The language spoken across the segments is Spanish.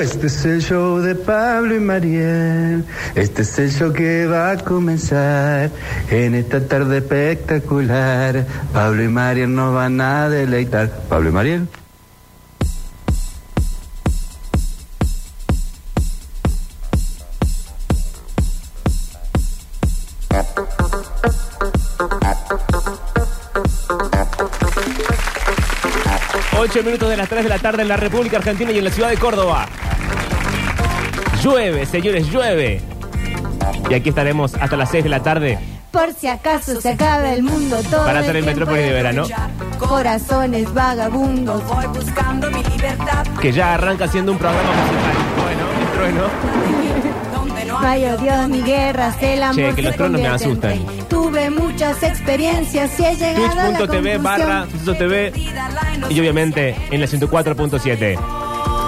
Este es el show de Pablo y Mariel. Este es el show que va a comenzar en esta tarde espectacular. Pablo y Mariel nos van a deleitar. Pablo y Mariel. Minutos de las 3 de la tarde en la República Argentina y en la ciudad de Córdoba. Llueve, señores, llueve. Y aquí estaremos hasta las 6 de la tarde Por si acaso se acaba el mundo todo. para hacer el Metrópolis de verano, Corazones vagabundos. Voy buscando mi libertad. que ya arranca siendo un programa musical. Bueno, el trueno. No hay odios ni guerras, el amor Che, que se los truenos me asustan. Muchas experiencias y he llegado a la Twitch.tv conclusión. barra Suceso TV y obviamente en la 104.7.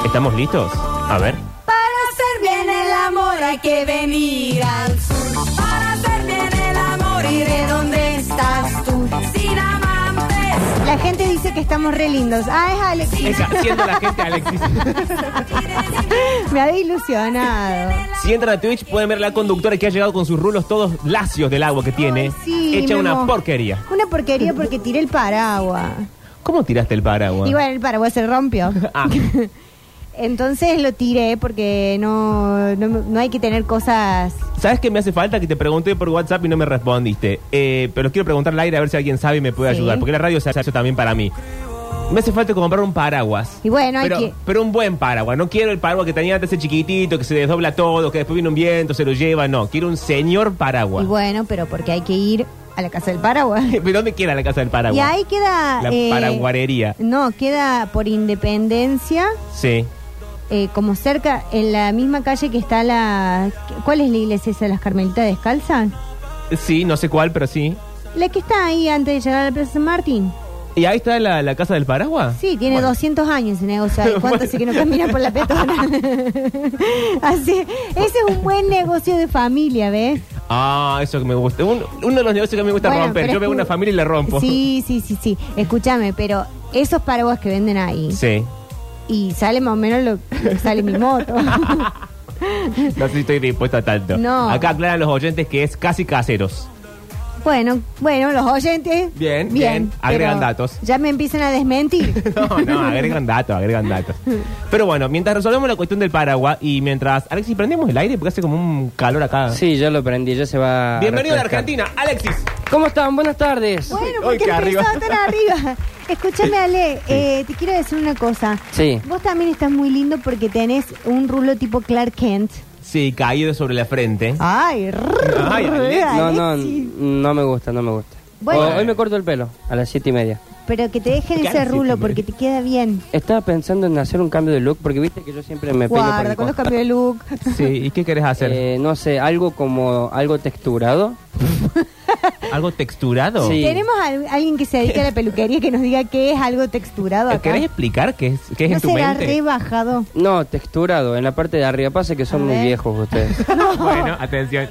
¿Estamos listos? A ver. Para hacer bien el amor hay que venir al La gente dice que estamos re lindos. Ah, es Alexis. Esa, siendo la gente Alexis. Me había ilusionado. Si entran a Twitch pueden ver a la conductora que ha llegado con sus rulos todos lacios del agua que tiene. Sí, hecha mi una amor. porquería. Una porquería porque tiré el paraguas. ¿Cómo tiraste el paraguas? Y bueno, el paraguas se rompió. Ah. Entonces lo tiré porque no, no, no hay que tener cosas. ¿Sabes qué me hace falta? Que te pregunté por WhatsApp y no me respondiste. Eh, pero quiero preguntar al aire a ver si alguien sabe y me puede Sí. ayudar. Porque la radio se ha hecho también para mí. Me hace falta comprar un paraguas. Y bueno, hay Pero, que. pero un buen paraguas. No quiero el paraguas que tenía antes ese chiquitito, que se desdobla todo, que después viene un viento, se lo lleva. No, quiero un señor paraguas. Y bueno, pero porque hay que ir a la casa del paraguas. ¿Pero dónde queda la casa del paraguas? Y ahí queda. La eh, paraguarería. No, queda por Independencia, Sí. Eh, como cerca, en la misma calle que está la. ¿Cuál es la iglesia esa, las Carmelitas Descalzas? Sí, no sé cuál, pero sí. La que está ahí antes de llegar a la Plaza San Martín. ¿Y ahí está la, la casa del paraguas? Sí, tiene Bueno. 200 años ese negocio. ¿Cuánto Bueno. hace que no camina por la petona? Así, ese es un buen negocio de familia, ¿ves? Ah, eso que me gusta. Un- uno de los negocios que me gusta Bueno, romper. Yo veo una familia y le rompo. Sí, sí, sí, sí. Escúchame, pero esos paraguas que venden ahí Sí. Y sale más o menos lo, que sale mi moto. No sé si estoy dispuesto a tanto. No. Acá aclaran los oyentes que es casi caseros. bueno, bueno, los oyentes. Bien, bien. Agregan datos. Ya me empiezan a desmentir. No, no, agregan datos, agregan datos. Pero bueno, mientras resolvemos la cuestión del paraguas y mientras. Alexis, prendemos el aire porque hace como un calor acá. Sí, ya lo prendí, ya se va. Bienvenido a la. Argentina, Alexis. ¿Cómo están? Buenas tardes. Bueno, porque qué empezó arriba. tan arriba. Escúchame, Ale, eh, te quiero decir una cosa. Sí. Vos también estás muy lindo porque tenés un rulo tipo Clark Kent. Sí, caído sobre la frente. Ay, Ay. No, no, no me gusta, no me gusta. Bueno. O- hoy me corto el pelo a las siete y media. Pero que te dejen ¿Qué ese rulo porque te queda bien. Estaba pensando en hacer un cambio de look porque viste que yo siempre me peino Guarda, el con los cambios de look. Sí, ¿y qué querés hacer? Eh, no sé, algo como algo texturado. ¿Algo texturado? Sí. Tenemos a alguien que se dedica a la peluquería que nos diga qué es algo texturado acá. ¿Querés explicar qué es, qué es ¿No en tu será mente? rebajado? No, texturado, en la parte de arriba. Pasa que son muy viejos ustedes. Bueno, atención.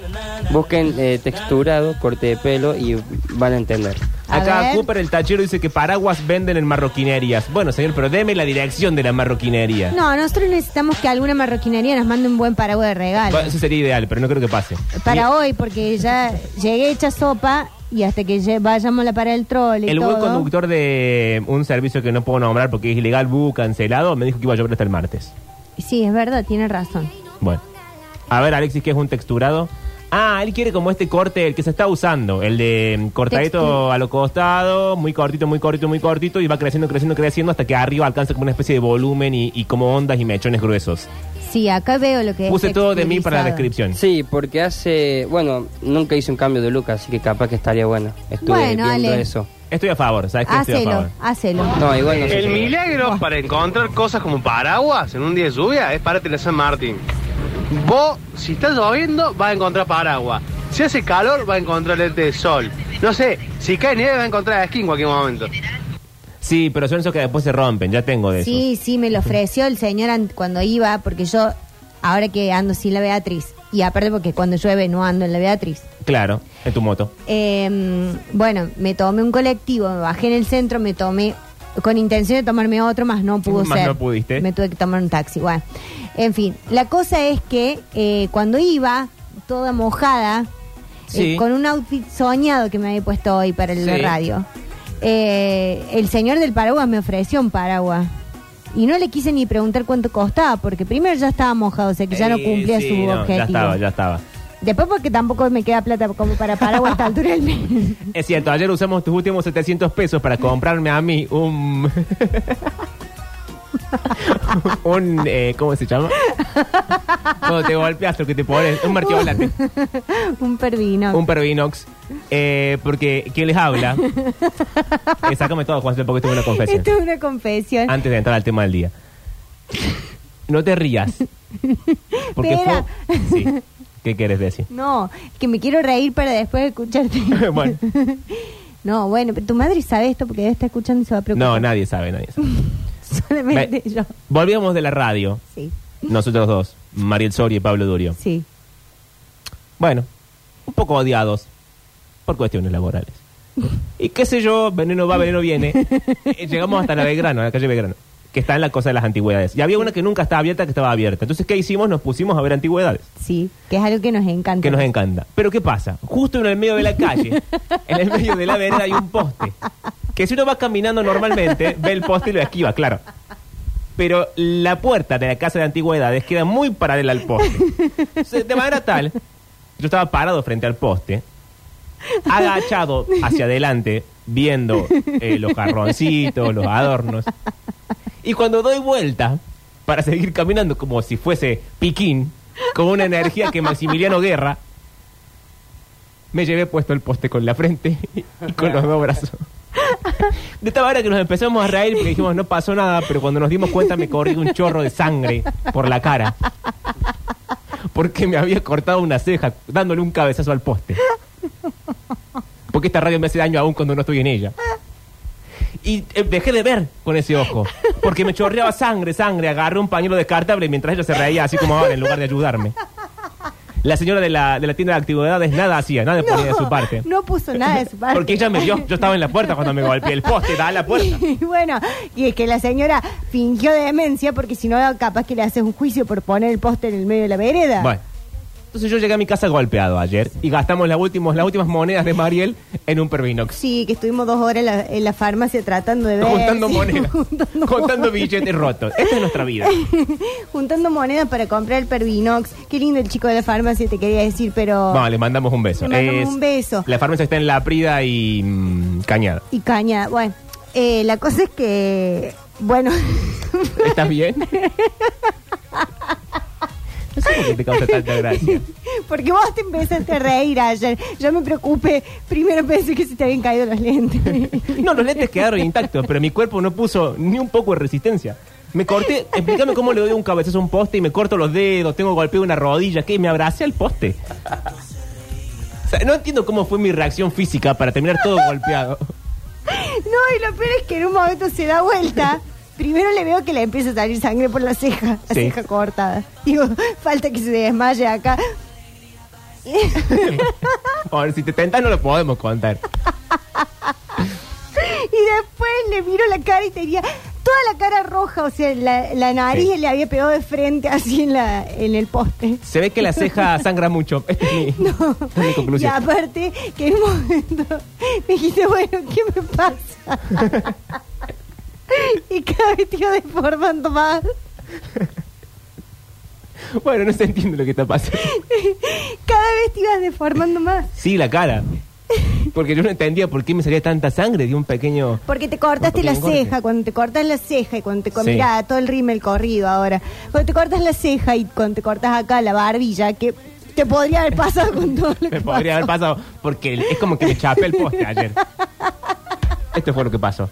Busquen eh, texturado, corte de pelo y van a entender. A Acá ver. Cooper el tachero dice que paraguas venden en marroquinerías. Bueno, señor, pero deme la dirección de la marroquinería. No, nosotros necesitamos que alguna marroquinería nos mande un buen paraguas de regalo. Bueno, eso sería ideal, pero no creo que pase. Para hoy, porque ya llegué hecha sopa y hasta que vayamos a la para del troll y El todo. buen conductor de un servicio que no puedo nombrar porque es ilegal, bu cancelado, me dijo que iba a llover hasta el martes. Sí, es verdad, tiene razón. Bueno. A ver, Alexis, ¿qué es un texturado? Ah, él quiere como este corte, el que se está usando, el de mm, cortadito a lo costado, muy cortito, muy cortito, muy cortito, y va creciendo, creciendo, creciendo hasta que arriba alcanza como una especie de volumen y, y como ondas y mechones gruesos. Sí, acá veo lo que Puse es todo de mí para la descripción. Sí, porque hace. Bueno, nunca hice un cambio de look, así que capaz que estaría bueno. Estuve Bueno, viendo Ale. eso. Estoy a favor, ¿sabes qué? Estoy a Hacelo, favor. hacelo. No, igual no sé. El si- milagro para encontrar cosas como paraguas en un día de lluvia es párate en la San Martín. Vos, si está lloviendo, vas a encontrar paraguas. Si hace calor, vas a encontrar lente de sol. No sé, si cae nieve, vas a encontrar esquí en cualquier momento. Sí, pero son esos que después se rompen, ya tengo de eso. Sí, sí, me lo ofreció el señor an- cuando iba, porque yo, ahora que ando sin la Beatriz, y aparte porque cuando llueve no ando en la Beatriz. Claro, en tu moto. Eh, bueno, me tomé un colectivo, me bajé en el centro, me tomé con intención de tomarme otro, más no pudo Más ser. no pudiste. Me tuve que tomar un taxi. Bueno, en fin, la cosa es que eh, cuando iba, toda mojada, Sí. eh, con un outfit soñado que me había puesto hoy para el Sí. radio, eh, el señor del paraguas me ofreció un paraguas. Y no le quise ni preguntar cuánto costaba, porque primero ya estaba mojado, o sea que ya no Eh, cumplía sí, su no, objetivo. Ya estaba, ya estaba. Después porque tampoco me queda plata como para paraguas a esta altura del mes. Es cierto, ayer usamos tus últimos 700 pesos para comprarme a mí un... un... eh, ¿Cómo se llama? Cuando te golpeas lo que te pones, un martiolate, un pervino. un pervinox. Eh, porque, ¿quién les habla? Eh, sácame todo, Juan, porque tuve una confesión. Esto es una confesión. Antes de entrar al tema del día. No te rías. Porque fue... Sí. ¿Qué quieres decir? No, que me quiero reír para después escucharte. bueno, No, bueno, pero tu madre sabe esto porque debe estar escuchando y se va a preocupar. no, nadie sabe, nadie sabe. Solamente Me- yo. Volvíamos de la radio, Sí, nosotros dos, Mariel Soria y Pablo Durio. sí. Bueno, un poco odiados por cuestiones laborales. Y qué sé yo, veneno va, veneno viene. Eh, Llegamos hasta la Belgrano, a la calle Belgrano, que está en la cosa de las antigüedades. Y había una que nunca estaba abierta, que estaba abierta. Entonces, ¿qué hicimos? Nos pusimos a ver antigüedades, Sí, que es algo que nos encanta. que nos encanta. Pero ¿qué pasa? Justo en el medio de la calle, en el medio de la vereda hay un poste. Que si uno va caminando normalmente, ve el poste y lo esquiva, claro. Pero la puerta de la casa de antigüedades queda muy paralela al poste. Entonces, De manera tal, yo estaba parado frente al poste, agachado hacia adelante, viendo eh, los jarroncitos, los adornos. Y cuando doy vuelta para seguir caminando como si fuese piquín, con una energía que Maximiliano Guerra, me llevé puesto el poste con la frente y con los dos brazos. De esta manera que nos empezamos a reír porque dijimos no pasó nada, pero cuando nos dimos cuenta me corrió un chorro de sangre por la cara. Porque me había cortado una ceja dándole un cabezazo al poste. Porque esta radio me hace daño aún cuando no estoy en ella. Y eh, dejé de ver con ese ojo. Porque me chorreaba sangre, sangre. Agarré un pañuelo descartable mientras ella se reía así como ahora en lugar de ayudarme. La señora de la, de la tienda de actividades nada hacía, nada ponía de su parte. No puso nada de su parte. Porque ella me vio, yo estaba en la puerta cuando me golpeé el poste, da a la puerta. Y bueno, y es que la señora fingió demencia porque si no, capaz que le haces un juicio por poner el poste en el medio de la vereda. Bueno. Entonces yo llegué a mi casa golpeado ayer y gastamos las últimas, las últimas monedas de Mariel en un Pervinox. Sí, que estuvimos dos horas en la, en la farmacia tratando de ver. Juntando sí, monedas, juntando billetes rotos. Esta es nuestra vida. Juntando monedas para comprar el Pervinox. Qué lindo el chico de la farmacia, te quería decir, pero. Vamos, le mandamos un beso. Le mandamos un beso. La farmacia está en La Prida y mm, Cañada. Y caña. Bueno, eh, la cosa es que. Bueno. ¿Estás bien? Sé por qué te causa tanta gracia. Porque vos te empezaste a reír ayer. Yo me preocupé. Primero pensé que se te habían caído los lentes. No, los lentes quedaron intactos, pero mi cuerpo no puso ni un poco de resistencia. Me corté, explícame cómo le doy un cabezazo a un poste y me corto los dedos, tengo golpeado una rodilla, ¿qué? Me abracé al poste. O sea, no entiendo cómo fue mi reacción física para terminar todo golpeado. No, y lo peor es que en un momento se da vuelta. Primero le veo que le empieza a salir sangre por la ceja, la Sí. ceja cortada. Digo, falta que se desmaye acá. Ahora, si te tentas no lo podemos contar. Y después le miro la cara y tenía toda la cara roja, o sea, la, la nariz Sí. le había pegado de frente así en, la, en el poste. Se ve que la ceja sangra mucho. Esta es mi, esta es mi Y conclusión. aparte, que en un momento me dijiste, bueno, ¿qué me pasa? y cada vez te iba deformando más. Bueno, no se entiende lo que está pasando. Cada vez te ibas deformando más. Sí, la cara. Porque yo no entendía por qué me salía tanta sangre de un pequeño... Porque te cortaste la corte. ceja, cuando te cortas la ceja y cuando te... Sí. Mirá, todo el rímel corrido ahora. Cuando te cortas la ceja y cuando te cortas acá la barbilla, que te podría haber pasado con todo lo que Me podría haber pasado porque es como que me chapé el poste ayer. Esto fue lo que pasó.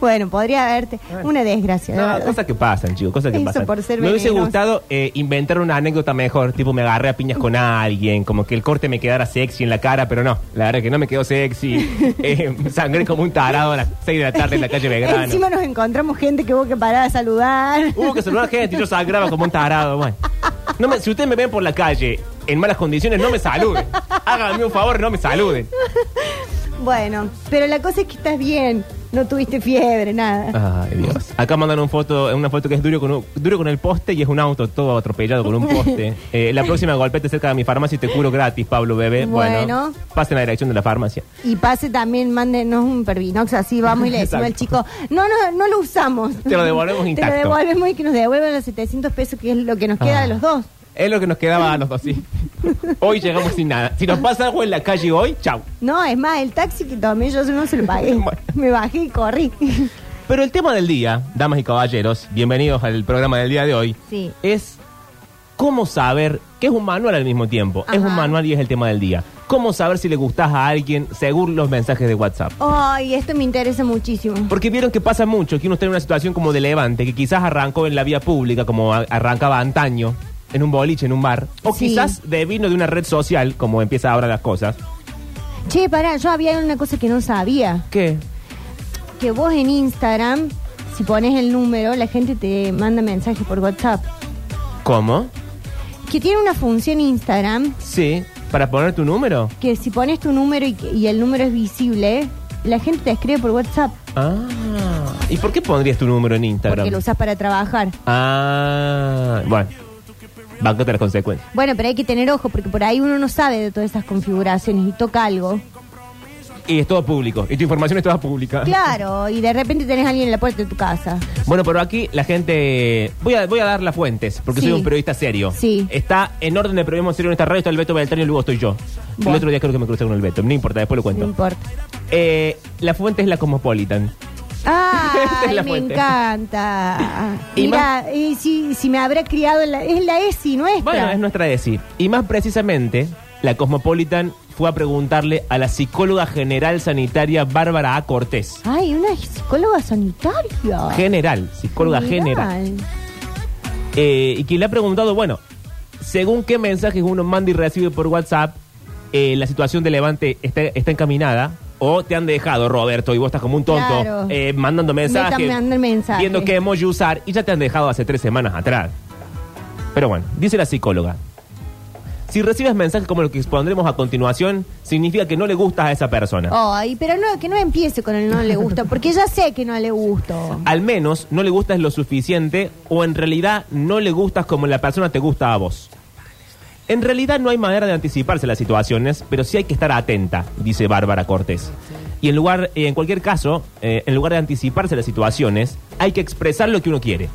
Bueno, podría haberte... Una desgracia. de No, verdad. cosas que pasan, chicos, cosas que Eso pasan. por ser me hubiese venenoso. gustado eh, inventar una anécdota mejor, tipo me agarré a piñas con alguien, como que el corte me quedara sexy en la cara, pero no, la verdad que no me quedó sexy. Eh, sangré como un tarado a las 6 de la tarde en la calle Belgrano. Encima nos encontramos gente que hubo que parar a saludar. Hubo que saludar gente y yo sangraba como un tarado, bueno. No me- si ustedes me ven por la calle en malas condiciones, no me saluden. Háganme un favor, no me saluden. Bueno, pero la cosa es que estás bien. No tuviste fiebre, nada. Ay, Dios. Acá mandan una foto, una foto que es duro con, un- duro con el poste y es un auto todo atropellado con un poste. Eh, la próxima golpete cerca de mi farmacia y te curo gratis, Pablo Bebé. Bueno, Bueno. pasen a la dirección de la farmacia. Y pase también, mándenos un pervinox, así vamos y le decimos al chico, no, no, no lo usamos. Te lo devolvemos Te intacto. lo devolvemos y que nos devuelvan los 700 pesos, que es lo que nos queda Ah. de los dos. Es lo que nos quedaba a los dos, sí. Hoy llegamos sin nada. Si nos pasa algo en la calle hoy, chau. No, es más, el taxi que tomé yo no se lo pagué. Bueno. Me bajé y corrí. Pero el tema del día, damas y caballeros, bienvenidos al programa del día de hoy, Sí. es cómo saber, que es un manual al mismo tiempo, es un manual y es el tema del día. Cómo saber si le gustás a alguien según los mensajes de WhatsApp. Ay, esto me interesa muchísimo. Porque vieron que pasa mucho, que uno está en una situación como de levante, que quizás arrancó en la vía pública, como a- arrancaba antaño, en un boliche, en un bar, o Sí. quizás de vino de una red social, como empieza ahora las cosas. Che, pará, yo había una cosa que no sabía. ¿Qué? Que vos en Instagram, si pones el número, la gente te manda mensajes por WhatsApp. ¿Cómo? Que tiene una función Instagram Sí, para poner tu número. que si pones tu número y, y el número es visible, la gente te escribe por WhatsApp Ah, ¿y por qué pondrías tu número en Instagram? porque lo usas para trabajar. Ah, bueno. Bancate las consecuencias. Bueno, pero hay que tener ojo porque por ahí uno no sabe de todas esas configuraciones y toca algo. Y es todo público. Y tu información es toda pública. Claro, y de repente tenés a alguien en la puerta de tu casa. Bueno, pero aquí la gente. Voy a, voy a dar las fuentes, porque Sí. soy un periodista serio. Sí. Está en orden de periodismo serio en esta radio, está el Beto Beltrán y luego estoy yo. El Bueno. otro día creo que me crucé con el Beto. No importa, después lo No cuento. importa. Eh, la fuente es la Cosmopolitan. ¡Ay, la me fuente. encanta! Y Mira, y si, si me habrá criado en la... Es la ESI nuestra. Bueno, es nuestra ESI. Y más precisamente, la Cosmopolitan fue a preguntarle a la psicóloga general sanitaria Bárbara A. Cortés. Ay, una psicóloga sanitaria. General, psicóloga general. Eh, y quien le ha preguntado, bueno, según qué mensajes uno manda y recibe por WhatsApp, eh, la situación de Levante está, está encaminada. O te han dejado, Roberto, y vos estás como un tonto, Claro. eh, mandando mensajes, Meta- manda mensajes. viendo qué emoji usar, y ya te han dejado hace tres semanas atrás. Pero bueno, dice la psicóloga. Si recibes mensajes como lo que expondremos a continuación, significa que no le gustas a esa persona. Ay, pero no, que no empiece con el no le gusta, porque ya sé que no le gusto. Al menos no le gustas lo suficiente o en realidad no le gustas como la persona te gusta a vos. En realidad no hay manera de anticiparse las situaciones, pero sí hay que estar atenta, dice Bárbara Cortés. Y en lugar, eh, en cualquier caso, eh, en lugar de anticiparse las situaciones, hay que expresar lo que uno quiere.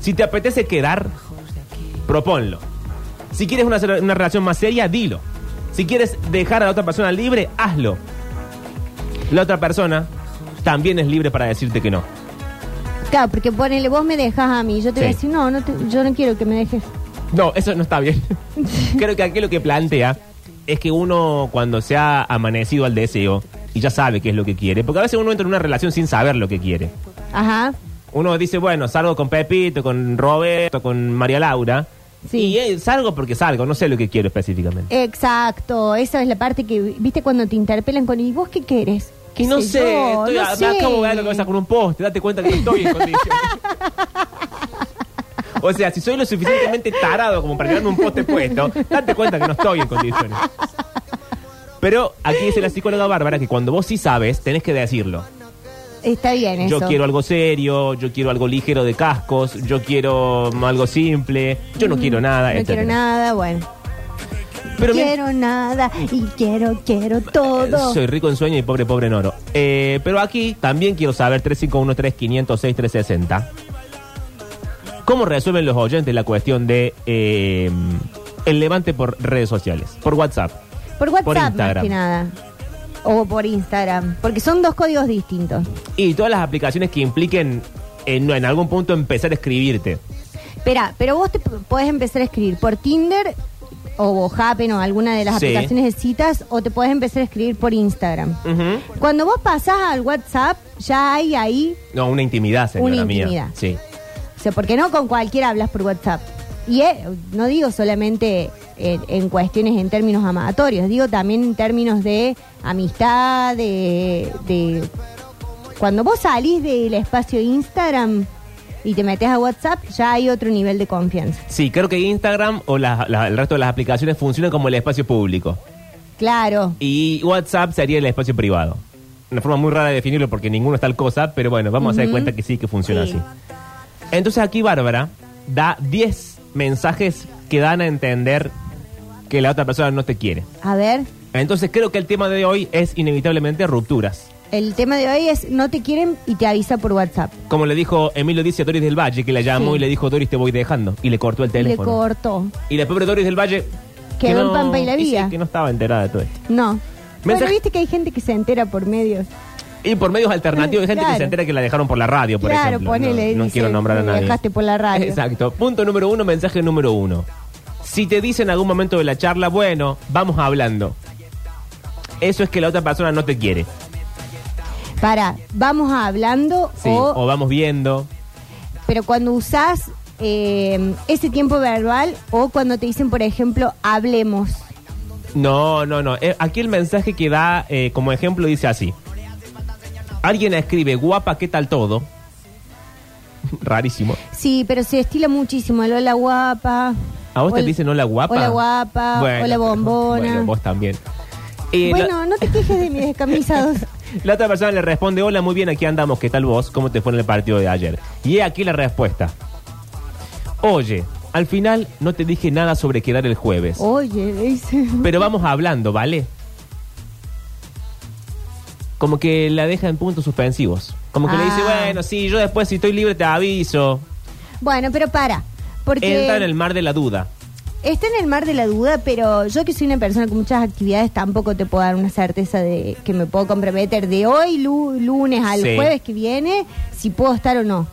Si te apetece quedar, proponlo. Si quieres una, una relación más seria, dilo. Si quieres dejar a la otra persona libre, hazlo. La otra persona también es libre para decirte que no. Claro, porque ponele, vos me dejas a mí, yo te voy a decir, no, no te- yo no quiero que me dejes. No, eso no está bien. Creo que aquí lo que plantea es que uno cuando se ha amanecido al deseo y ya sabe qué es lo que quiere, porque a veces uno entra en una relación sin saber lo que quiere. Ajá. Uno dice, bueno, salgo con Pepito, con Roberto, con María Laura. Sí. Y eh, salgo porque salgo, no sé lo que quiero específicamente. Exacto, esa es la parte que, viste, cuando te interpelan con, ¿y vos qué querés? Que no sé, yo? estoy No a- sé. me acabo de dar la cabeza con un poste, date cuenta que estoy en condiciones. o sea, si soy lo suficientemente tarado como para llevarme un poste puesto, date cuenta que no estoy en condiciones. Pero aquí dice la psicóloga Bárbara que cuando vos sí sabes, tenés que decirlo. Está bien eso. Yo quiero algo serio, yo quiero algo ligero de cascos, yo quiero mm, algo simple, yo no quiero nada, No quiero nada, bueno. Pero quiero nada y quiero, quiero todo. Soy rico en sueño y pobre, pobre en oro. Eh, pero aquí también quiero saber 351-3506-360. ¿Cómo resuelven los oyentes la cuestión de eh, el levante por redes sociales? Por WhatsApp. Por WhatsApp por más Instagram. que nada. O por Instagram. Porque son dos códigos distintos. Y todas las aplicaciones que impliquen en, en algún punto empezar a escribirte. Espera, pero vos te podés empezar a escribir por Tinder o Happen o alguna de las Sí. aplicaciones de citas o te podés empezar a escribir por Instagram. Cuando vos pasás al WhatsApp, ya hay ahí, No, una intimidad, señora Una mía. intimidad. Sí. Sea, porque no con cualquiera hablas por WhatsApp. Y eh, no digo solamente en, en cuestiones en términos amatorios, digo también en términos de amistad, de, de... Cuando vos salís del espacio Instagram y te metes a WhatsApp, ya hay otro nivel de confianza. Sí, creo que Instagram o la- la- el resto de las aplicaciones funcionan como el espacio público. Claro. Y WhatsApp sería el espacio privado. una forma muy rara de definirlo porque ninguno es tal cosa, pero bueno, vamos a hacer Ujú. cuenta que sí, que funciona Sí. así. Entonces aquí Bárbara da 10 mensajes que dan a entender que la otra persona no te quiere. A ver, Entonces creo que el tema de hoy es inevitablemente rupturas. el tema de hoy es no te quieren y te avisa por WhatsApp. Como le dijo Emilio Dice a Doris del Valle, que la llamó Sí. y le dijo, Doris, te voy dejando. Y le cortó el Y le teléfono. cortó. Y la pobre Doris del Valle... que Quedó en no- Pampa y la sí, Vía. que no estaba enterada de todo esto. No. Mensaje- Bueno, viste que hay gente que se entera por medios. Y por medios alternativos, hay gente que se entera que la dejaron por la radio, por claro, ejemplo. ponele. no no dice, quiero nombrar a "Me nadie. dejaste por la radio. Exacto. Punto número uno, mensaje número uno. Si te dice en algún momento de la charla, bueno, vamos hablando. Eso es que la otra persona no te quiere. Para, vamos hablando Sí. o, O vamos viendo. pero cuando usás eh, ese tiempo verbal o cuando te dicen, por ejemplo, hablemos. No, no, no. Eh, aquí el mensaje que da eh, como ejemplo dice así. Alguien escribe, guapa, ¿qué tal todo? Rarísimo. Sí, pero se estila muchísimo. El hola guapa. ¿A vos te dicen hola guapa? Hola guapa. Bueno, hola bombona. Bueno, vos también. Eh, la- Bueno, no te quejes de mis descamisados. La otra persona le responde, hola, muy bien, aquí andamos, ¿qué tal vos? ¿Cómo te fue en el partido de ayer? Y he aquí la respuesta. Oye, al final no te dije nada sobre quedar el jueves, Oye, dice. pero vamos hablando, ¿vale? Como que la deja en puntos suspensivos. Como que le dice, Ah. bueno, sí, yo después si estoy libre te aviso. Bueno, pero para. Porque Entra en el mar de la duda. está en el mar de la duda, pero yo que soy una persona con muchas actividades tampoco te puedo dar una certeza de que me puedo comprometer de hoy, lu- lunes al Sí. jueves que viene, si puedo estar o no.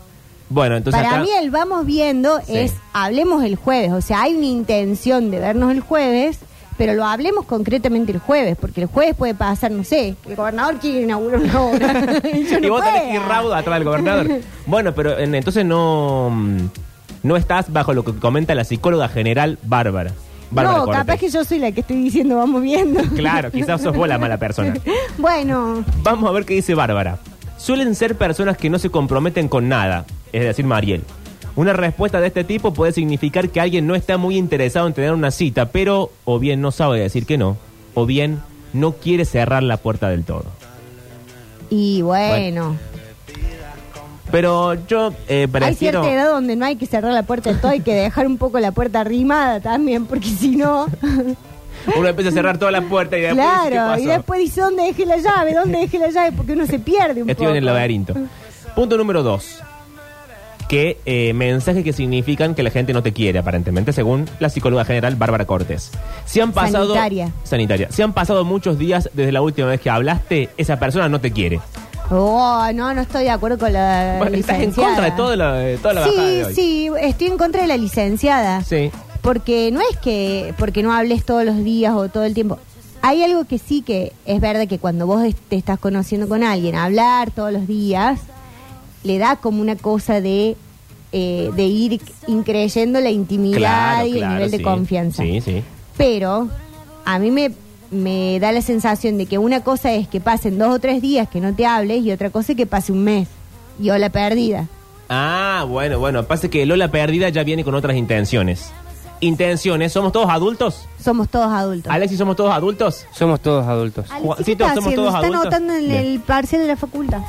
Bueno, entonces Para acá- mí el vamos viendo Sí. es hablemos el jueves, o sea, hay una intención de vernos el jueves, pero lo hablemos concretamente el jueves, porque el jueves puede pasar, no sé, que el gobernador quiere inaugurar una obra. y y no vos tenés que pueda. ir raudo atrás del gobernador. bueno, pero en- entonces no, mm, no estás bajo lo que comenta la psicóloga general Bárbara. Bárbara No, Cortés. capaz que yo soy la que estoy diciendo vamos viendo. Claro, quizás sos vos la mala persona. bueno, Vamos a ver qué dice Bárbara. Suelen ser personas que no se comprometen con nada, es decir, Mariel. Una respuesta de este tipo puede significar que alguien no está muy interesado en tener una cita, pero o bien no sabe decir que no, o bien no quiere cerrar la puerta del todo. y bueno, Pero yo eh, hay prefiero... cierta edad donde no hay que cerrar la puerta de todo, hay que dejar un poco la puerta arrimada también, porque si no... Uno empieza a cerrar toda la puerta y después ¿qué claro, pasó? y después dice, ¿dónde dejé la llave? ¿Dónde dejé la llave? Porque uno se pierde un Estoy poco. en el laberinto. Punto número dos. Que eh, mensajes que significan que la gente no te quiere, aparentemente, según la psicóloga general Bárbara Cortés. Si han pasado. Sanitaria. Sanitaria. Si han pasado muchos días desde la última vez que hablaste, esa persona no te quiere. Oh, no, no estoy de acuerdo con la Bueno, estás en contra de toda la, de toda la Sí, de hoy. sí, estoy en contra de la licenciada. Sí. Porque no es que porque no hables todos los días o todo el tiempo. Hay algo que sí que es verdad que cuando vos te estás conociendo con alguien, hablar todos los días, le da como una cosa de, eh, de ir increyendo la intimidad Claro, y el claro, nivel de sí. confianza. Sí, sí. Pero a mí me, me da la sensación de que una cosa es que pasen dos o tres días que no te hables y otra cosa es que pase un mes. Y la perdida. Ah, bueno, bueno. Pasa que Lola Perdida ya viene con otras intenciones. Intenciones. ¿Somos todos adultos? Somos todos adultos. Alexis, ¿somos todos adultos? Somos todos adultos. Alex, Juan- ¿qué sí, estás somos haciendo? todos ¿Se está adultos? anotando en Bien. el parcial de la facultad?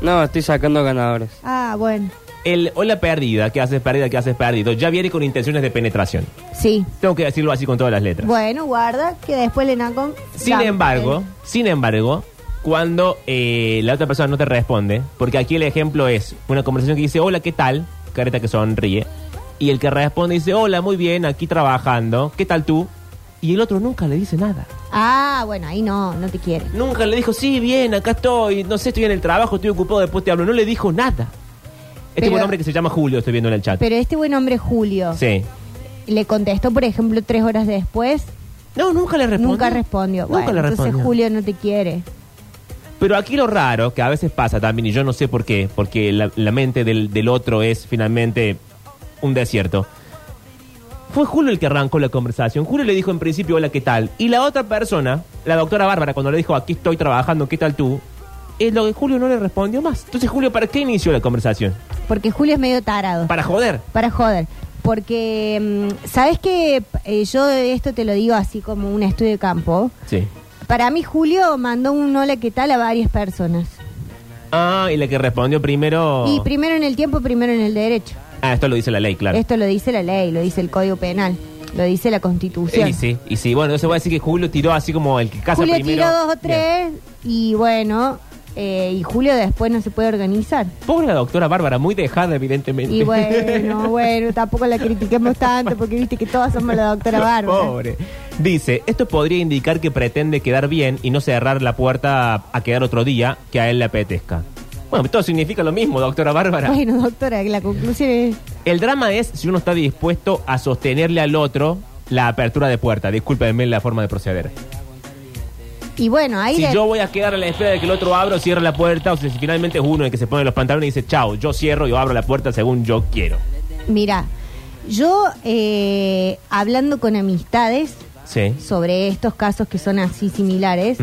No, estoy sacando ganadores. Ah, bueno. El Hola Perdida, que haces perdida, que haces perdido, ya viene con intenciones de penetración. Sí. Tengo que decirlo así con todas las letras. Bueno, guarda, que después le con. Sin embargo, sin embargo, cuando eh, la otra persona no te responde, porque aquí el ejemplo es una conversación que dice, hola, ¿qué tal? Careta que sonríe. Y el que responde dice, hola, muy bien, aquí trabajando, ¿qué tal tú? Y el otro nunca le dice nada. Ah, bueno, ahí no, no te quiere. Nunca le dijo, sí, bien, acá estoy, no sé, estoy en el trabajo, estoy ocupado, después te hablo. No le dijo nada. Este Pero- buen hombre que se llama Julio, estoy viendo en el chat. Pero este buen hombre Julio Sí. le contestó, por ejemplo, tres horas después. No, nunca le respondió. Nunca respondió. Nunca Bueno, le entonces respondió. Julio no te quiere. Pero aquí lo raro, que a veces pasa también, y yo no sé por qué, porque la, la mente del, del otro es finalmente un desierto. Fue Julio el que arrancó la conversación. Julio le dijo en principio, hola, ¿qué tal? Y la otra persona, la doctora Bárbara, cuando le dijo, aquí estoy trabajando, ¿qué tal tú? Es lo que Julio no le respondió más. Entonces, Julio, ¿para qué inició la conversación? Porque Julio es medio tarado. Para joder. Para joder. Porque, mm, ¿sabes qué? Eh, yo esto te lo digo así como un estudio de campo. Sí. Para mí, Julio mandó un hola, ¿qué tal? a varias personas. Ah, y la que respondió primero. Y primero en el tiempo, primero en el derecho. Ah, esto lo dice la ley, claro. Esto lo dice la ley, lo dice el Código Penal, lo dice la Constitución. Y sí, y sí. Bueno, entonces voy a decir que Julio tiró así como el que casa Julio primero. tiró dos o Bien. tres y bueno, eh, y Julio después no se puede organizar. Pobre la doctora Bárbara, muy dejada, evidentemente. Y bueno, bueno, tampoco la critiquemos tanto porque viste que todas somos la doctora Bárbara. Pobre. Dice, esto podría indicar que pretende quedar bien y no cerrar la puerta a quedar otro día que a él le apetezca. Bueno, todo significa lo mismo, doctora Bárbara. Bueno, doctora, la conclusión es... El drama es si uno está dispuesto a sostenerle al otro la apertura de puerta. Discúlpenme la forma de proceder. Y bueno, ahí... Si de- yo voy a quedar a la espera de que el otro abra o cierre la puerta, o si finalmente es uno el que se pone los pantalones y dice, chao, yo cierro y abro la puerta según yo quiero. Mira, yo eh, hablando con amistades Sí. sobre estos casos que son así similares.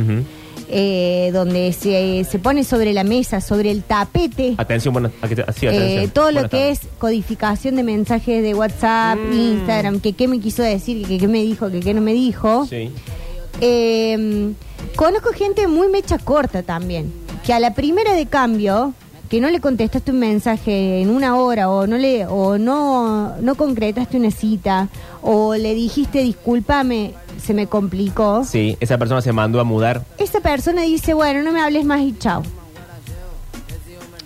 Eh, donde se, se pone sobre la mesa, sobre el tapete, Atención, sí, eh, todo lo Buenas que tardes. es codificación de mensajes de WhatsApp, Mm. Instagram, que qué me quiso decir, que qué me dijo, que qué no me dijo. Sí. Eh, conozco gente muy mecha corta también, que a la primera de cambio, que no le contestaste un mensaje en una hora o no le o no no concretaste una cita o le dijiste discúlpame, se me complicó. Sí, esa persona se mandó a mudar. Esa persona dice, bueno, no me hables más y chao.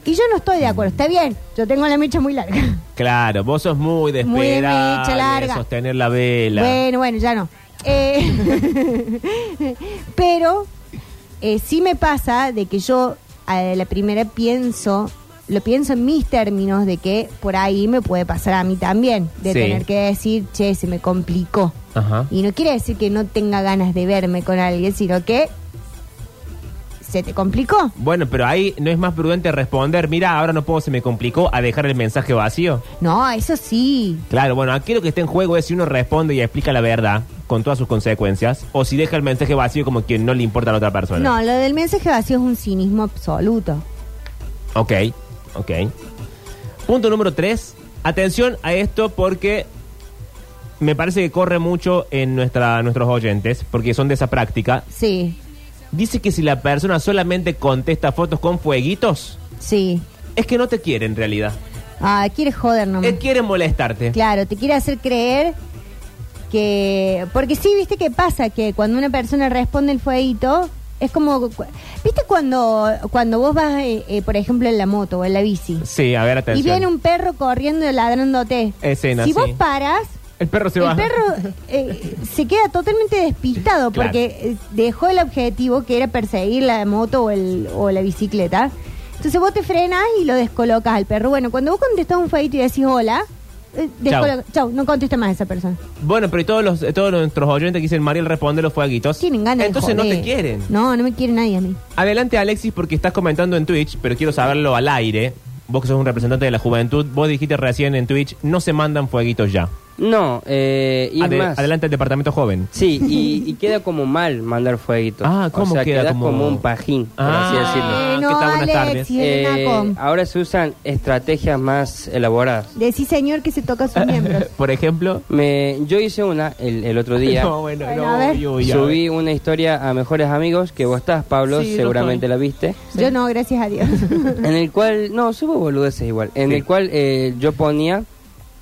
Y yo no estoy de acuerdo, está bien, yo tengo la mecha muy larga. Claro, vos sos muy de Muy de esperar, mecha de larga. sostener la vela. Bueno, bueno, ya no. Eh, pero eh, sí me pasa de que yo a la primera pienso, lo pienso en mis términos de que por ahí me puede pasar a mí también, de Sí. tener que decir, che, se me complicó. Ajá. Y no quiere decir que no tenga ganas de verme con alguien, sino que se te complicó. Bueno, pero ahí no es más prudente responder, mira, ahora no puedo, se me complicó, a dejar el mensaje vacío. No, eso sí. Claro, bueno, aquí lo que está en juego es si uno responde y explica la verdad con todas sus consecuencias, o si deja el mensaje vacío como quien no le importa a la otra persona. No, lo del mensaje vacío es un cinismo absoluto. Ok, ok. Punto número tres. Atención a esto porque me parece que corre mucho en nuestra, nuestros oyentes, porque son de esa práctica. Sí, Dice que si la persona solamente contesta fotos con fueguitos, sí. es que no te quiere en realidad. Ah, quieres joder nomás. Él quiere molestarte. Claro, te quiere hacer creer que... Porque sí, viste que pasa que cuando una persona responde el fueguito, es como... ¿Viste cuando, cuando vos vas, eh, eh, por ejemplo, en la moto o en la bici? Sí, a ver, Y atención. viene un perro corriendo ladrándote. Escena, si vos sí. paras, El perro se el va. perro eh, se queda totalmente despistado Claro. porque eh, dejó el objetivo que era perseguir la moto o, el, o la bicicleta. Entonces vos te frenas y lo descolocas al perro. Bueno, cuando vos contestás un feito y decís hola, eh, descoloca- chau, no contesta más a esa persona. Bueno, pero y todos, los, todos nuestros oyentes que dicen Mariel responde los fueguitos. Tienen ganas Entonces de no joder. te quieren. No, no me quiere nadie a mí. Adelante, Alexis, porque estás comentando en Twitch, pero quiero saberlo al aire. Vos que sos un representante de la juventud, vos dijiste recién en Twitch, no se mandan fueguitos ya. No, eh, y es Ade- más. Adelante el departamento joven. Sí, y, y queda como mal mandar fueguitos. Ah, ¿cómo o sea, queda quedas como- como... un pajín, por Ah. así decirlo. ¿qué Eh, no, tal? Buenas tardes. Eh, ahora se usan estrategias más elaboradas. Decí señor que se toca sus miembros. Por ejemplo. Me, yo hice una el, el otro día. No, bueno, Bueno, no, a ver. uy, uy, a Subí ver. una historia a Mejores Amigos, que vos estás, Pablo, Sí, yo seguramente la viste. Yo no, gracias a Dios. En el cual, no, subo boludeces igual. En Sí. el cual eh, yo ponía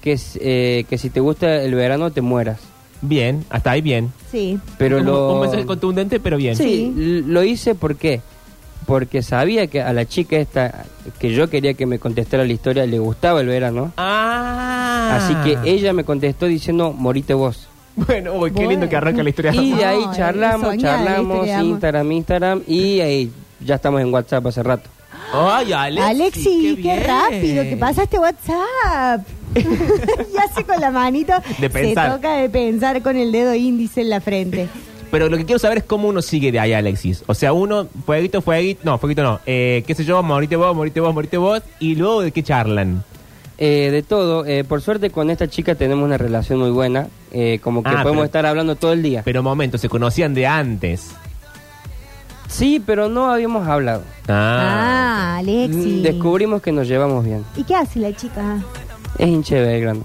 que, eh, que si te gusta el verano te mueras. Bien, hasta ahí bien. sí. Pero un, lo... un mensaje contundente, pero bien. Sí, lo hice porque porque sabía que a la chica esta que yo quería que me contestara la historia le gustaba el verano. Ah. Así que ella me contestó diciendo, morite vos. Bueno, uy, qué lindo que arranca la historia. Y de ahí charlamos, charlamos. Instagram, Instagram, y ahí ya estamos en WhatsApp hace rato. Ay, Alexis. Alexi, qué, bien. rápido que pasaste WhatsApp. y hace con la manito. De pensar. Se toca de pensar con el dedo índice en la frente. Pero lo que quiero saber es cómo uno sigue de ahí, Alexis. O sea, uno, fueguito, fueguito, no, fueguito no. Eh, qué sé yo, morite vos, morite vos, morite vos. Y luego de qué charlan. Eh, de todo, eh, por suerte con esta chica tenemos una relación muy buena, eh, como que Ah, podemos pero- estar hablando todo el día. Pero momento, se conocían de antes. Sí, pero no habíamos hablado. Ah. Ah, Alexi. Mm, Descubrimos que nos llevamos bien. ¿Y qué hace la chica? Es hinche de Belgrano.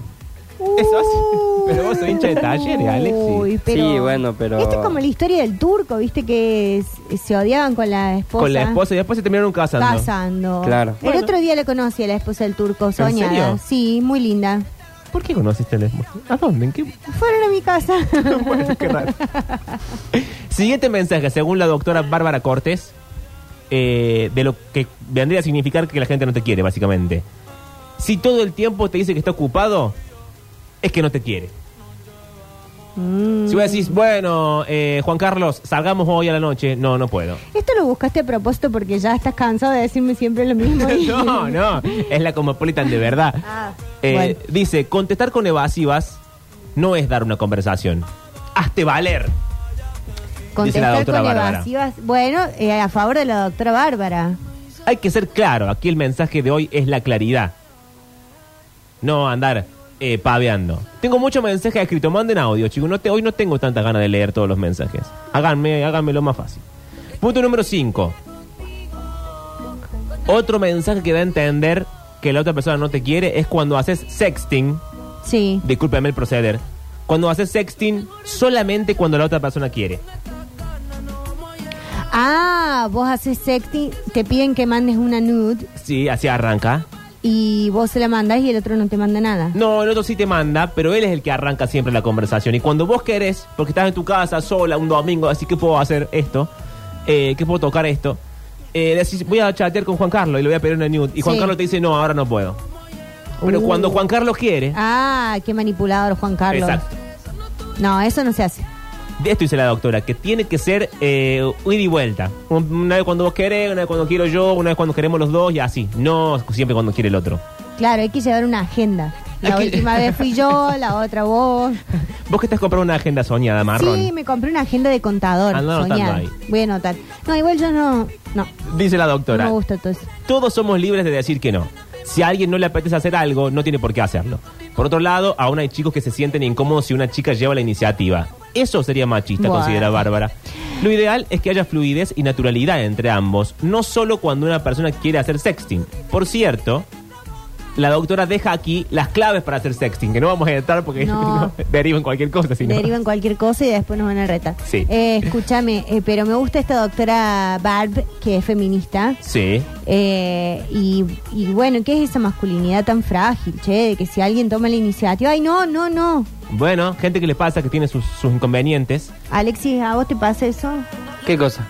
Eso hace- Pero vos sos hincha de talleres, Alexi. Uy, pero... Sí, bueno, pero- Esto es como la historia del turco, viste que se odiaban con la esposa. Con la esposa y después se terminaron casando. Casando. Claro. El Bueno. otro día le conocí a la esposa del turco, soñada. serio? Sí, muy linda. ¿Por qué conociste a? ¿A dónde? ¿En qué? Fueron a mi casa. bueno, qué raro. Siguiente mensaje, según la doctora Bárbara Cortés, eh, de lo que vendría a significar que la gente no te quiere, básicamente. Si todo el tiempo te dice que está ocupado, es que no te quiere. Mm. Si vos decís, bueno, eh, Juan Carlos, salgamos hoy a la noche, no, no puedo. Esto lo buscaste a propósito porque ya estás cansado de decirme siempre lo mismo. y- no, no, es la Cosmopolitan de verdad. Ah, Eh, bueno. Dice, contestar con evasivas no es dar una conversación. Hazte valer. Dice la Contestar doctora con Bárbara. evasivas. Bueno, eh, a favor de la doctora Bárbara. Hay que ser claro, aquí el mensaje de hoy es la claridad. No andar eh, paveando. Tengo muchos mensajes escritos, manden audio, chicos. No te- hoy no tengo tanta ganas de leer todos los mensajes. Háganme, háganmelo más fácil. Punto número 5. Otro mensaje que da a entender que la otra persona no te quiere es cuando haces sexting. Sí. Discúlpeme el proceder. Cuando haces sexting solamente cuando la otra persona quiere. Ah, vos haces sexting, te piden que mandes una nude Sí, así arranca. Y vos se la mandás y el otro no te manda nada. No, el otro sí te manda, pero él es el que arranca siempre la conversación. Y cuando vos querés, porque estás en tu casa sola un domingo, así que puedo hacer esto, eh, que puedo tocar esto, eh, decís, voy a chatear con Juan Carlos y le voy a pedir una nude. Y Juan Sí. Carlos te dice, no, ahora no puedo. Pero Uh. cuando Juan Carlos quiere, Ah, qué manipulador Juan Carlos. exacto. No, eso no se hace. De esto dice la doctora, que tiene que ser eh, ida y vuelta. Un- Una vez cuando vos querés, una vez cuando quiero yo, una vez cuando queremos los dos y así. No siempre cuando quiere el otro. Claro, hay que llevar una agenda. La última vez fui yo, la otra vos. Vos que estás comprando una agenda soñada, marrón. Sí, me compré una agenda de contador. Anotando soñada. ahí. Voy a anotar. No, igual yo no. No, Dice la no doctora. me gusta todo eso. Todos somos libres de decir que no. Si a alguien no le apetece hacer algo, no tiene por qué hacerlo. Por otro lado, aún hay chicos que se sienten incómodos si una chica lleva la iniciativa. Eso sería machista, Bueno. considera Bárbara. Lo ideal es que haya fluidez y naturalidad entre ambos, no solo cuando una persona quiere hacer sexting. Por cierto, la doctora deja aquí las claves para hacer sexting, que no vamos a editar porque No. deriva en cualquier cosa. Si no. Derivan cualquier cosa y después nos van a retar. Sí. Eh, escúchame, eh, pero me gusta esta doctora Barb, que es feminista. Sí. Eh, y, y bueno, ¿qué es esa masculinidad tan frágil, che? De que si alguien toma la iniciativa, ay, no, no, no. Bueno, gente que le pasa que tiene sus, sus inconvenientes. Alexis, ¿a vos te pasa eso? ¿Qué cosa?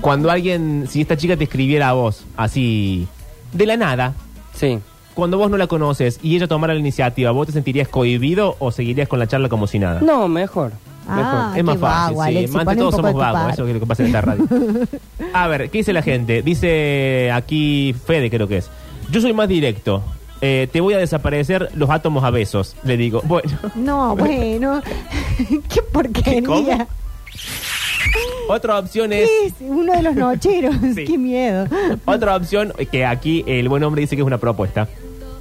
Cuando alguien, si esta chica te escribiera a vos, así, de la nada, Sí. cuando vos no la conoces y ella tomara la iniciativa, ¿vos te sentirías cohibido o seguirías con la charla como si nada? No, mejor. Ah, mejor. es más qué fácil, vago, sí. Alexis, Ante pon un todos poco somos de tu vagos, parte. eso es lo que pasa en esta radio. A ver, ¿qué dice la gente? Dice aquí Fede, creo que es. Yo soy más directo. Eh, te voy a desaparecer los átomos a besos, le digo. Bueno, No, bueno. qué porquería. ¿Cómo? otra opción es... Es uno de los nocheros. Sí. Qué miedo. Otra opción, que aquí el buen hombre dice que es una propuesta.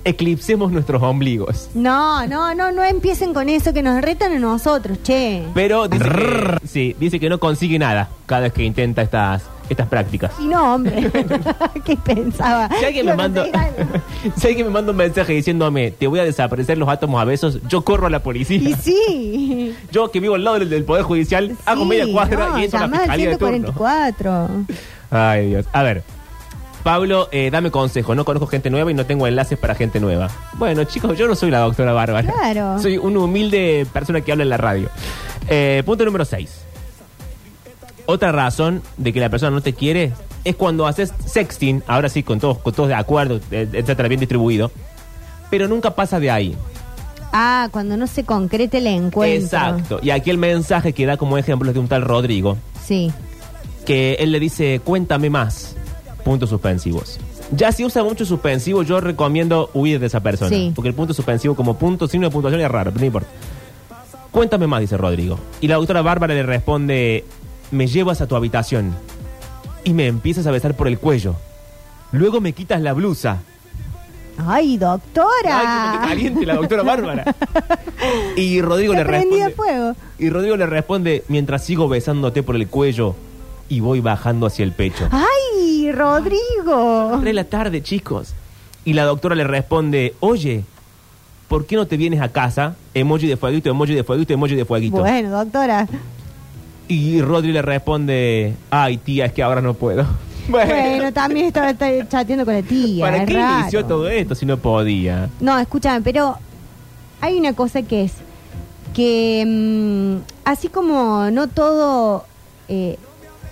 Eclipsemos nuestros ombligos. No, no, no, no empiecen con eso que nos retan a nosotros, che. Pero dice que, sí, dice que no consigue nada cada vez que intenta estas, estas prácticas. Y no, hombre. ¿Qué pensaba? Si alguien, me algo. si alguien me manda un mensaje diciéndome te voy a desaparecer los átomos a besos, yo corro a la policía. Y sí. Yo que vivo al lado del, del Poder Judicial, hago media cuadra no, y eso a la fiscalía de turno. 144. Ay, Dios. A ver. Pablo, eh, dame consejo. No conozco gente nueva y no tengo enlaces para gente nueva. Bueno, chicos, yo no soy la doctora Bárbara. Claro. Soy una humilde persona que habla en la radio. Eh, punto número 6. Otra razón de que la persona no te quiere es cuando haces sexting, ahora sí, con todos, con todos de acuerdo, eh, etcétera, bien distribuido, pero nunca pasa de ahí. Ah, cuando no se concrete el encuentro. Exacto. Y aquí el mensaje que da como ejemplo es de un tal Rodrigo, Sí. que él le dice, cuéntame más, puntos suspensivos. Ya si usa mucho suspensivo, yo recomiendo huir de esa persona. Sí. Porque el punto suspensivo como punto, signo de puntuación es raro, pero no importa. Cuéntame más, dice Rodrigo. Y la doctora Bárbara le responde, me llevas a tu habitación y me empiezas a besar por el cuello. Luego me quitas la blusa. Ay, doctora. Ay, caliente la doctora Bárbara. Y Rodrigo le responde... fuego. Y Rodrigo le responde, mientras sigo besándote por el cuello y voy bajando hacia el pecho. Ay, Rodrigo. Tres de la tarde, chicos. Y la doctora le responde, oye, ¿por qué no te vienes a casa? Emoji de fueguito, emoji de fueguito, emoji de fueguito. Bueno, doctora. Y Rodri le responde, ay tía, es que ahora no puedo. Bueno, también estaba chateando con la tía. ¿Para es qué raro. inició todo esto si no podía? No, escúchame, pero hay una cosa que es que mm, así como no todo... eh,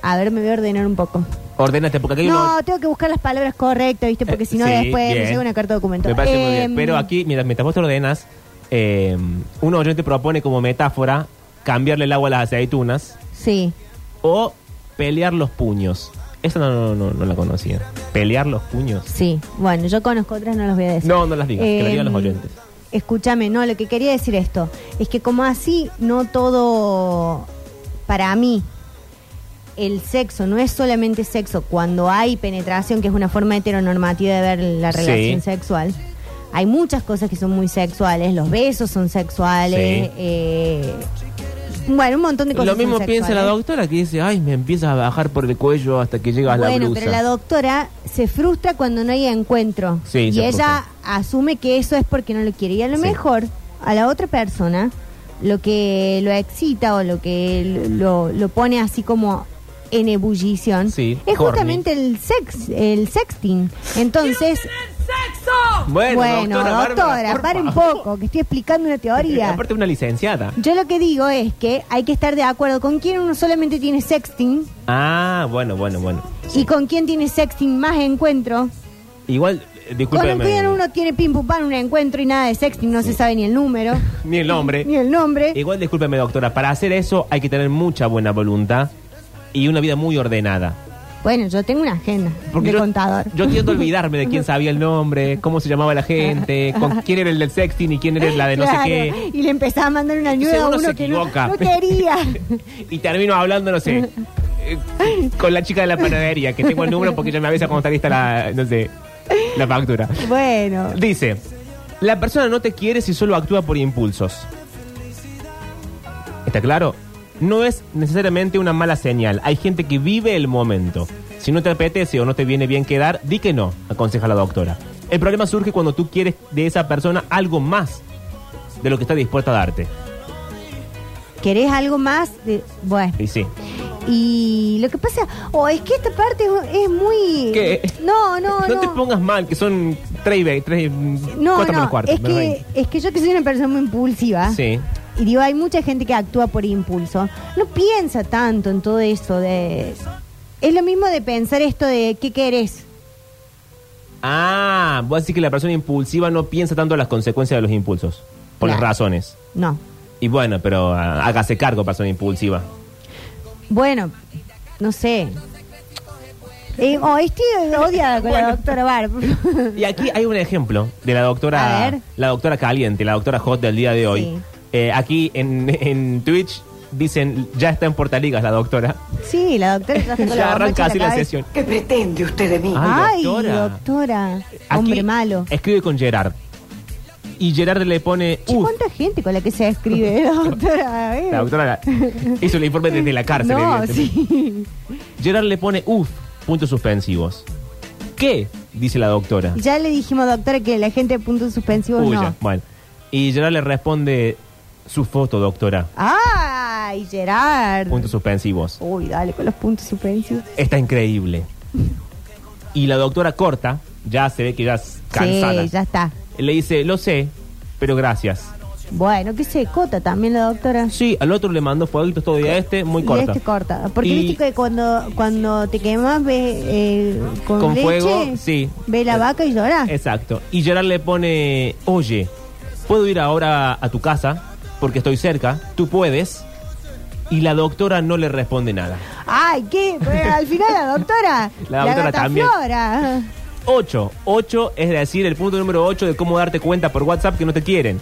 a ver, me voy a ordenar un poco. Ordénate, porque aquí hay uno- No, tengo que buscar las palabras correctas, ¿viste? Porque Eh, si no sí, después me bien. llega una carta de documento. Me parece muy bien. Em, Pero aquí, mientras, mientras vos te ordenas, eh, un oyente propone como metáfora cambiarle el agua a las aceitunas Sí. o pelear los puños. Esa no, no, no, no la conocía. Pelear los puños. Sí, bueno, yo conozco otras, no las voy a decir. No, no las digas, que las digan los Em, oyentes. Escúchame, no, lo que quería decir esto es que como así no todo, para mí, el sexo no es solamente sexo cuando hay penetración, que es una forma heteronormativa de ver la Sí. relación sexual. Hay muchas cosas que son muy sexuales, los besos son sexuales, Sí. eh, bueno, un montón de cosas. Lo mismo piensa la doctora que dice, ay, me empiezas a bajar por el cuello hasta que llegas a la Bueno, blusa. pero la doctora se frustra cuando no hay encuentro. Sí, y ella frustra. asume que eso es porque no lo quiere. Y a lo Sí. mejor a la otra persona lo que lo excita o lo que lo, lo pone así como en ebullición Sí, es horny. justamente el sex el sexting. Entonces, Bueno, bueno, doctora, doctora, Bárbara, por pare un favor. poco, que estoy explicando una teoría. Aparte una licenciada. Yo lo que digo es que hay que estar de acuerdo con quién uno solamente tiene sexting Ah, bueno, bueno, bueno. y con quién tiene sexting más encuentro. Igual, eh, Con discúlpeme. quién uno tiene pim pum pam un encuentro y nada de sexting, no se sabe ni el número, Ni el nombre. ni el nombre. Igual, discúlpeme, doctora, para hacer eso hay que tener mucha buena voluntad y una vida muy ordenada. Bueno, yo tengo una agenda Porque de yo, contador. yo tiendo a olvidarme de quién sabía el nombre, cómo se llamaba la gente, con quién era el del sexting y quién era la de no sé qué. Y le empezaba a mandar una ayuda a uno se que no, equivoca. no quería. y termino hablando, no sé, eh, con la chica de la panadería, que tengo el número porque ya me avisa cuando está lista la, no sé, la factura. bueno, Dice, la persona no te quiere si solo actúa por impulsos. ¿Está claro? No es necesariamente una mala señal. Hay gente que vive el momento. Si no te apetece o no te viene bien quedar, di que no, aconseja la doctora. El problema surge cuando tú quieres de esa persona algo más de lo que está dispuesta a darte. ¿querés algo más? De... Bueno, Y sí. y lo que pasa, o es que esta parte es- muy... ¿Qué? No, no, no. No te pongas mal, que son 3 y ve- tres, No, cuatro menos no, cuarto. es que, es que yo que soy una persona muy impulsiva. Sí. Y digo, hay mucha gente que actúa por impulso. No piensa tanto en todo eso de... Es lo mismo de pensar esto de ¿qué querés? Ah, vos decís que la persona impulsiva no piensa tanto en las consecuencias de los impulsos. Por las razones. No. Y bueno, pero ah, hágase cargo, persona impulsiva. Bueno, no sé. Eh, oh, estoy odiada con la doctora Barb. Y aquí hay un ejemplo de la doctora, A ver. la doctora caliente, la doctora hot del día de hoy. Sí. Eh, aquí en, en Twitch dicen, ya está en Portaligas la doctora. sí, la doctora está con ya la arranca así la sesión. ¿Qué pretende usted de mí? Ay, Ay, doctora. doctora. Aquí Hombre malo. Escribe con Gerard. Y Gerard le pone, Che, "Uf, ¿Cuánta gente con la que se escribe, la doctora? la doctora hizo el informe desde la cárcel. No, sí. Gerard le pone, uff, puntos suspensivos. ¿Qué? Dice la doctora. Ya le dijimos, doctora, que la gente de puntos suspensivos Uy, no. ya, bueno. Y Gerard le responde, su foto, doctora. ¡Ay, Gerard! Puntos suspensivos. Uy, dale con los puntos suspensivos. Está increíble. Y la doctora corta, ya se ve que ya es cansada. Sí, ya está. Le dice, lo sé, pero gracias. Bueno, que se cota también la doctora. Sí, al otro le mandó fueguitos todo y a este muy Y corta. este corta. Porque Y- viste que cuando, cuando te quemas ves eh, con, Con leche, fuego, sí. Ve la vaca y llora. Exacto. Y Gerard le pone, oye, ¿puedo ir ahora a tu casa? Porque estoy cerca, tú puedes. Y la doctora no le responde nada. Ay, ¿qué? Pues, al final la doctora. La doctora también. Flora. 8. 8 es decir, el punto número 8 de cómo darte cuenta por WhatsApp que no te quieren.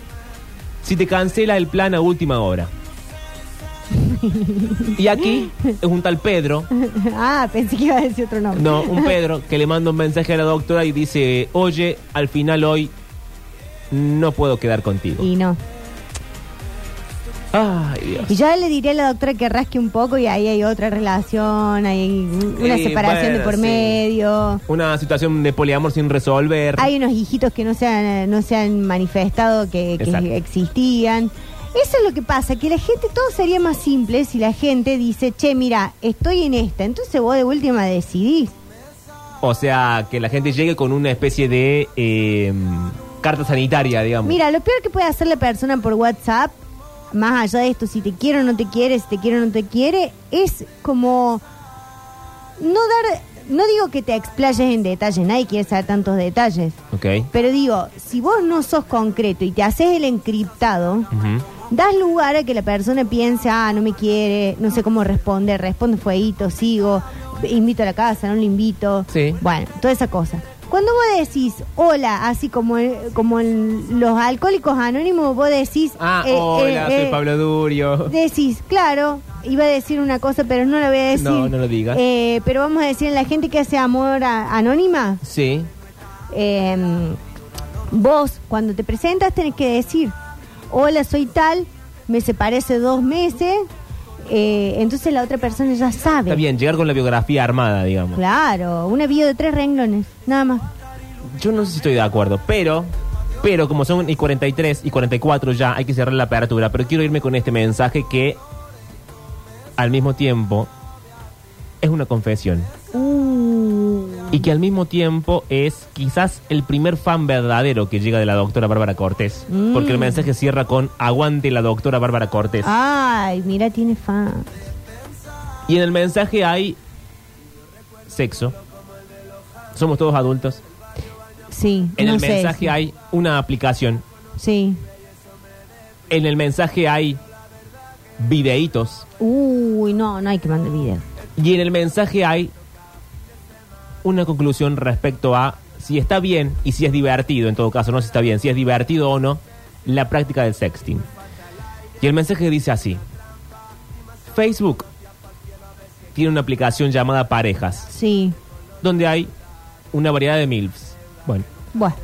Si te cancela el plan a última hora. Y aquí es un tal Pedro, ah, pensé que iba a decir otro nombre. no, un Pedro que le manda un mensaje a la doctora y dice, oye, al final hoy no puedo quedar contigo. Y no. Ay, Dios. Y yo le diré a la doctora que rasque un poco y ahí hay otra relación, hay una separación de bueno, por sí. medio. Una situación de poliamor sin resolver. Hay unos hijitos que no se han, no se han manifestado que, que Exacto. existían. Eso es lo que pasa, que la gente, todo sería más simple si la gente dice, che, mira, estoy en esta, entonces vos de última decidís. O sea, que la gente llegue con una especie de eh, carta sanitaria, digamos. Mira, lo peor que puede hacer la persona por WhatsApp, más allá de esto, si te quiere o no te quiere, si te quiere o no te quiere, es como no dar, no digo que te explayes en detalles, nadie quiere saber tantos detalles, Ok. pero digo, si vos no sos concreto y te haces el encriptado, das lugar a que la persona piense, ah, no me quiere, no sé cómo responder, responde fueguito, sigo, invito a la casa, no lo invito. Sí. Bueno, toda esa cosa. Cuando vos decís hola, así como, el- como el- los alcohólicos anónimos, vos decís... Ah, eh, hola, eh, soy eh, Pablo Durio. Decís, claro, iba a decir una cosa, pero no la voy a decir. No, no lo digas. Eh, pero vamos a decir, la gente que hace amor a- anónima, Sí. eh, vos cuando te presentas tenés que decir, hola, soy tal, me separé hace dos meses, eh, entonces la otra persona ya sabe. Está bien, llegar con la biografía armada, digamos. Claro, una bio de tres renglones, nada más. Yo no sé si estoy de acuerdo, pero, pero como son y 43 y 44 ya, hay que cerrar la apertura. Pero quiero irme con este mensaje que al mismo tiempo es una confesión. Uh, Y que al mismo tiempo es quizás el primer fan verdadero que llega de la doctora Bárbara Cortés. Mm. Porque el mensaje cierra con aguante la doctora Bárbara Cortés. ay, mira, tiene fan. Y en el mensaje hay sexo. Somos todos adultos. Sí, En no el sé, mensaje sí. hay una aplicación. Sí. En el mensaje hay videitos. Uy, no, no hay que mandar video. Y en el mensaje hay una conclusión respecto a si está bien y si es divertido, en todo caso, no si está bien, si es divertido o no, la práctica del sexting. Y el mensaje dice así. Facebook tiene una aplicación llamada Parejas, Sí. donde hay una variedad de MILFs. Bueno, Bueno.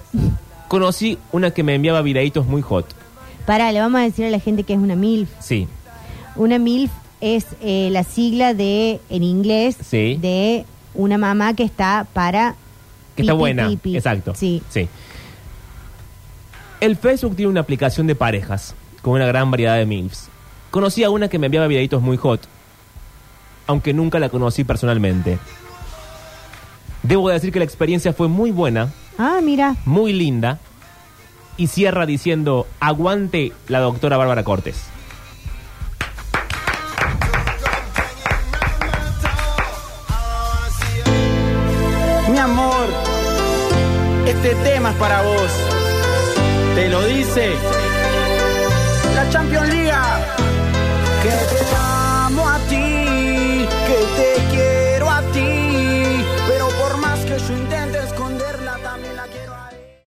conocí una que me enviaba videitos muy hot. Pará, le vamos a decir a la gente que es una MILF. Sí, Una MILF es eh, la sigla de, en inglés, Sí. de una mamá que está para... que está pipi, buena. pipi. Exacto. Sí. Sí. El Facebook tiene una aplicación de parejas con una gran variedad de MILFs. Conocí a una que me enviaba videitos muy hot, aunque nunca la conocí personalmente. Debo decir que la experiencia fue muy buena, Ah, mira. muy linda, y cierra diciendo, aguante la doctora Bárbara Cortés. Para vos. Te lo dice